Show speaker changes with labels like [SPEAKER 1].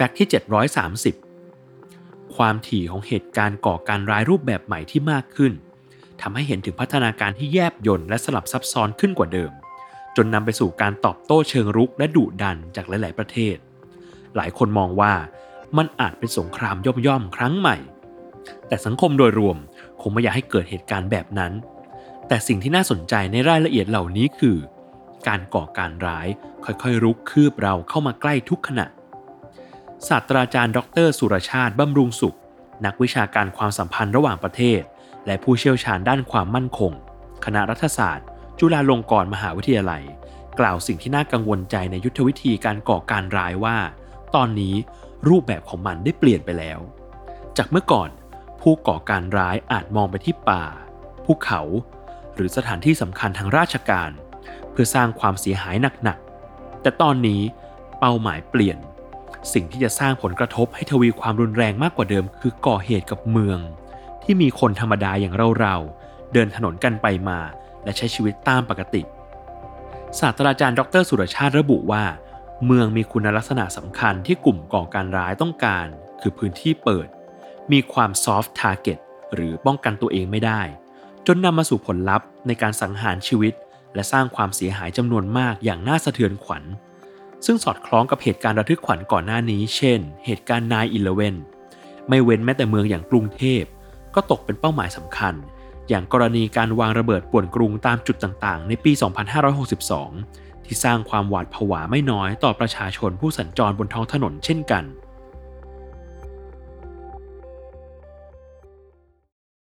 [SPEAKER 1] ฟกต์ที่ 730 ความถี่ของเหตุการณ์ก่อการร้ายรูปแบบใหม่ที่มากขึ้นทำให้เห็นถึงพัฒนาการที่แยบยลและสลับซับซ้อนขึ้นกว่าเดิม จนนำไปสู่การตอบโต้เชิงรุกและดุดันจากหลาย ๆ ประเทศ หลายคนมองว่ามันอาจเป็นสงครามย่อม ๆ ครั้งใหม่ แต่สังคมโดยรวมคงไม่อยากให้เกิดเหตุการณ์แบบนั้น แต่สิ่งที่น่าสนใจในรายละเอียดเหล่านี้คือ การก่อการร้ายค่อย ๆ รุกคืบเราเข้ามาใกล้ทุกขณะ ศาสตราจารย์ ดร สุรชาติบำรุงสุข นักวิชาการความสัมพันธ์ระหว่างประเทศ และผู้เชี่ยวชาญด้านความมั่นคง คณะรัฐศาสตร์ จุฬาลงกรณ์มหาวิทยาลัย กล่าวสิ่งที่น่ากังวลใจในยุทธวิธีการก่อการร้ายว่า ตอนนี้รูปแบบของมันได้เปลี่ยนไปแล้ว จากเมื่อก่อน ผู้ก่อการร้ายอาจมองไปที่ป่า ภูเขา หรือสถานที่สำคัญทางราชการ เพื่อสร้างความเสียหายหนักๆแต่ตอนนี้เป้าหมายเปลี่ยน สิ่งที่จะสร้างผลกระทบให้ทวีความรุนแรงมากกว่าเดิม คือก่อเหตุกับเมือง ที่มีคนธรรมดาอย่างเราๆเดินถนนกันไปมา และใช้ชีวิตตามปกติ ศาสตราจารย์ดร สุรชาติระบุว่า เมืองมีคุณลักษณะสำคัญที่กลุ่มก่อการร้ายต้องการ คือพื้นที่เปิด มีความ soft target หรือป้องกันตัวเองไม่ได้ จนนำมาสู่ผลลัพธ์ในการสังหารชีวิต และสร้างความเสียหายจำนวนมากอย่างน่าสะเทือนขวัญ ซึ่งสอดคล้องกับเหตุการณ์ระทึกขวัญก่อนหน้านี้ เช่น เหตุการณ์ nine eleven ไม่เว้นแม้แต่เมืองอย่างกรุงเทพ ก็ตกเป็นเป้าหมายสำคัญ อย่างกรณีการวางระเบิดป่วนกรุงตามจุดต่างๆ ในปี 2562 ที่สร้างความหวาดผวาไม่น้อยต่อประชาชนผู้สัญจรบนท้องถนนเช่นกัน